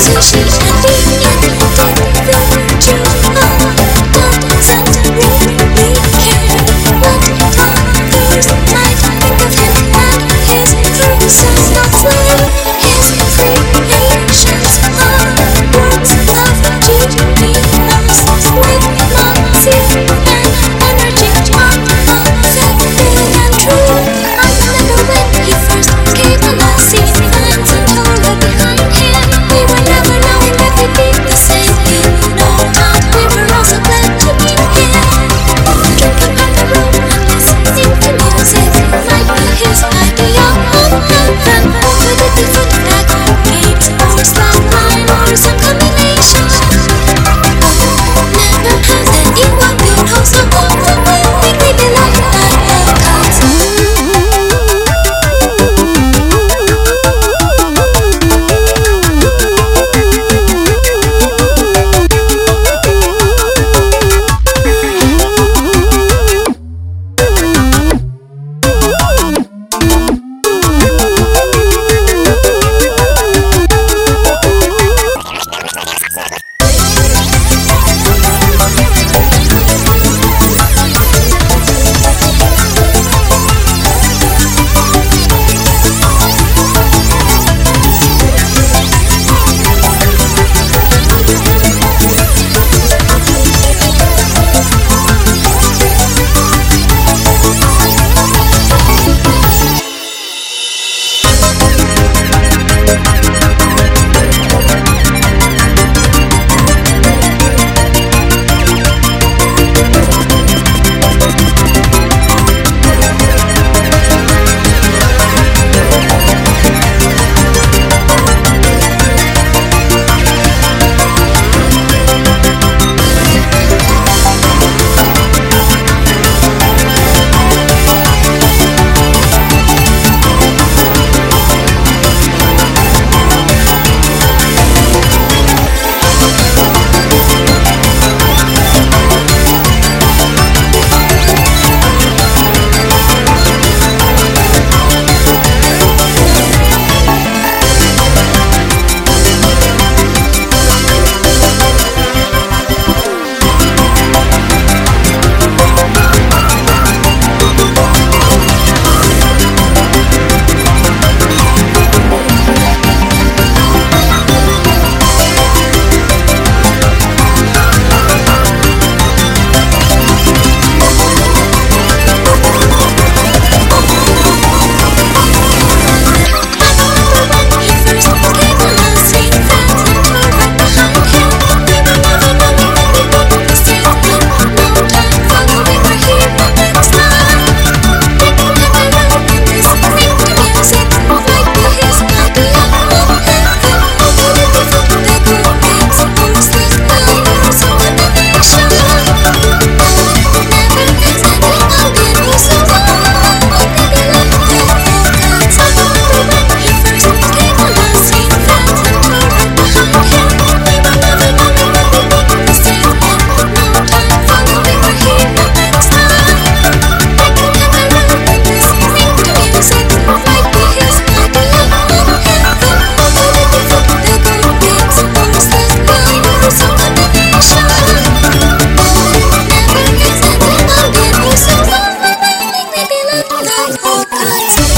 Gracias. What?